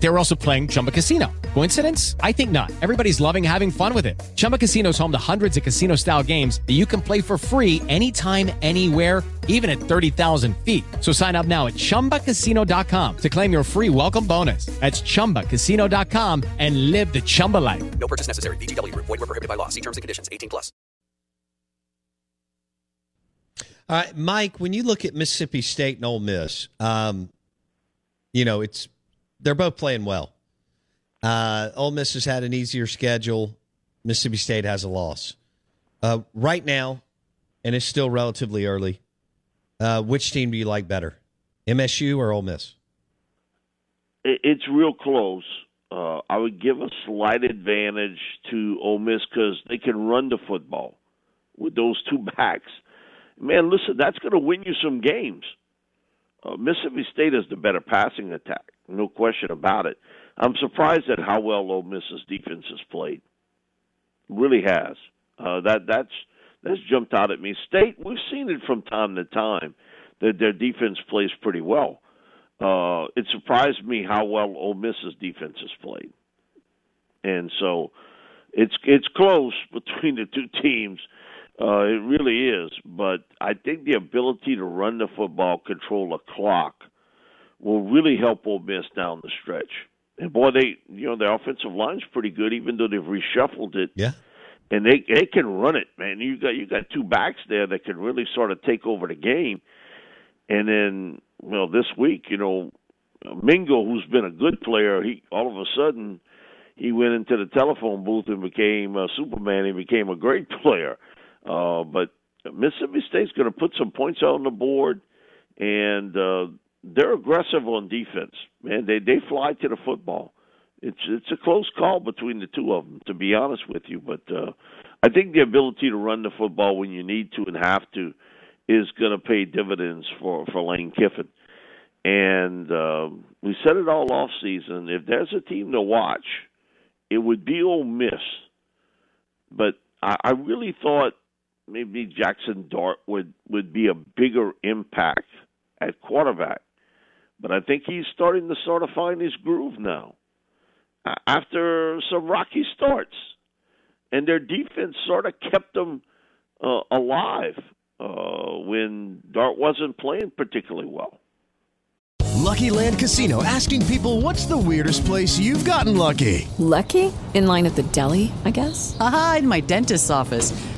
They were also playing Chumba Casino. Coincidence? I think not. Everybody's loving having fun with it. Chumba Casino is home to hundreds of casino style games that you can play for free anytime, anywhere, even at 30,000 feet. So sign up now at chumbacasino.com to claim your free welcome bonus. That's chumbacasino.com and live the Chumba life. No purchase necessary. VGW Group. Void were prohibited by law. See terms and conditions. 18 plus. All right, Mike, when you look at Mississippi State and Ole Miss, um, you know, it's they're both playing well. Uh, Ole Miss has had an easier schedule. Mississippi State has a loss. Uh, right now, and it's still relatively early, uh, which team do you like better, MSU or Ole Miss? It's real close. Uh, I would give a slight advantage to Ole Miss because they can run the football with those two backs. Man, listen, that's going to win you some games. Uh, Mississippi State is the better passing attack, no question about it. I'm surprised at how well Ole Miss's defense has played. Really has. Uh, that that's that's jumped out at me. State, we've seen it from time to time that their defense plays pretty well. Uh, it surprised me how well Ole Miss's defense has played, and so it's it's close between the two teams. Uh, it really is, but I think the ability to run the football, control the clock, will really help Ole Miss down the stretch. And boy, they you know their offensive line's pretty good, even though they've reshuffled it. Yeah. And they they can run it, man. You got you got two backs there that can really sort of take over the game. And then, well, this week, you know, Mingo, who's been a good player, he all of a sudden he went into the telephone booth and became a Superman. He became a great player. Uh, but Mississippi State's going to put some points on the board, and uh, they're aggressive on defense. Man, they they fly to the football. It's it's a close call between the two of them, to be honest with you. But uh, I think the ability to run the football when you need to and have to is going to pay dividends for for Lane Kiffin. And uh, we said it all off season. If there's a team to watch, it would be Ole Miss. But I, I really thought maybe Jackson Dart would would be a bigger impact at quarterback. But I think he's starting to sort of find his groove now after some rocky starts, and their defense sort of kept them uh, alive uh, when Dart wasn't playing particularly well. Lucky Land Casino asking people what's the weirdest place you've gotten lucky? Lucky? In line at the deli, I guess? Aha, in my dentist's office.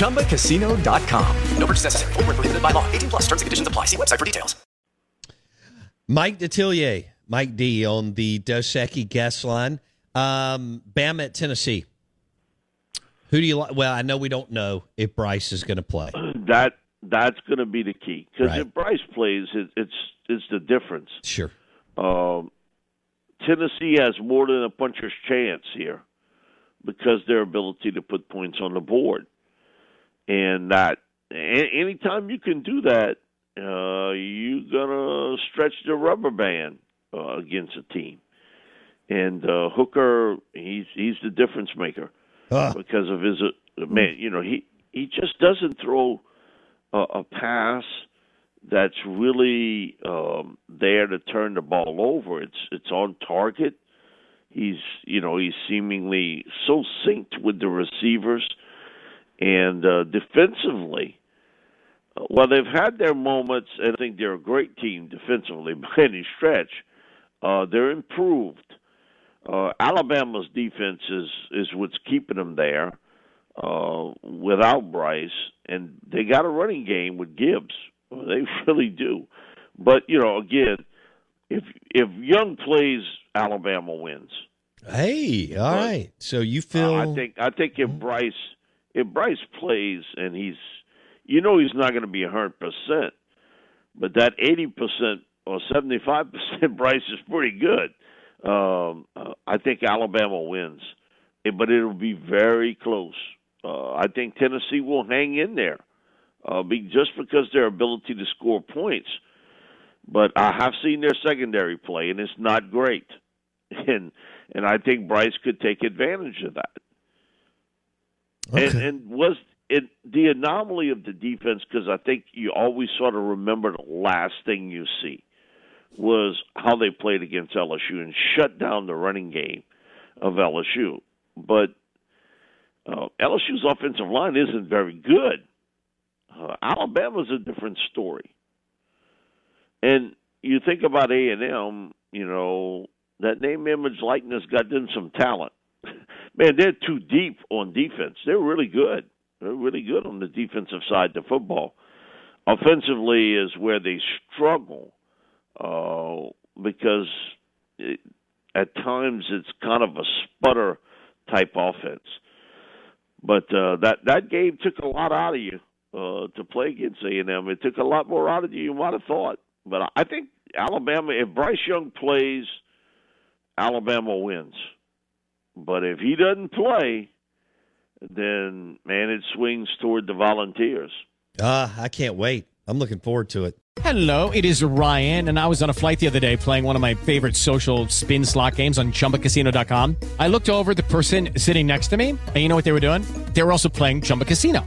ChumbaCasino.com. No purchase necessary. Full prohibited by law. 18 plus terms and conditions apply. See website for details. Mike Detillier, Mike D on the Dos Equis guest line. Um, Bama at Tennessee. Who do you like? Well, I know we don't know if Bryce is going to play. That that's going to be the key because Right. if Bryce plays, it, it's it's the difference. Sure. Um, Tennessee has more than a puncher's chance here because their ability to put points on the board, and that a- anytime you can do that, uh, you're gonna stretch the rubber band uh, against a team. And uh, Hooker, he's he's the difference maker Ah. because of his uh, man. You know, he he just doesn't throw a, a pass that's really um, there to turn the ball over. It's it's on target. He's you know he's seemingly so synced with the receivers, and uh, defensively, uh, well they've had their moments, and I think they're a great team defensively by any stretch. Uh, they're improved. Uh, Alabama's defense is is what's keeping them there uh, without Bryce, and they got a running game with Gibbs. They really do. But you know, again, if if Young plays, Alabama wins. Hey, all right. So you feel? Uh, I think I think if Bryce if Bryce plays and he's you know he's not going to be a hundred percent, but that eighty percent or seventy five percent Bryce is pretty good. Um, uh, I think Alabama wins, Eh, but it'll be very close. Uh, I think Tennessee will hang in there, uh, be, just because their ability to score points. But I have seen their secondary play, and it's not great. And and I think Bryce could take advantage of that. And, and was it the anomaly of the defense? Because I think you always sort of remember the last thing you see was how they played against LSU and shut down the running game of LSU. But uh, LSU's offensive line isn't very good. Uh, Alabama's a different story. And you think about A and M, you know that name, image, likeness got them some talent. Man, they're too deep on defense. They're really good. They're really good on the defensive side of football. Offensively is where they struggle uh, because it, at times it's kind of a sputter type offense. But uh, that that game took a lot out of you uh, to play against A and M. It took a lot more out of you you might have thought. But I think Alabama, if Bryce Young plays, Alabama wins. But if he doesn't play, then man, it swings toward the Volunteers. Ah, I can't wait. I'm looking forward to it. Hello, it is Ryan, and I was on a flight the other day playing one of my favorite social spin slot games on chumbacasino.com. I looked over the person sitting next to me, and you know what they were doing? They were also playing Chumba Casino.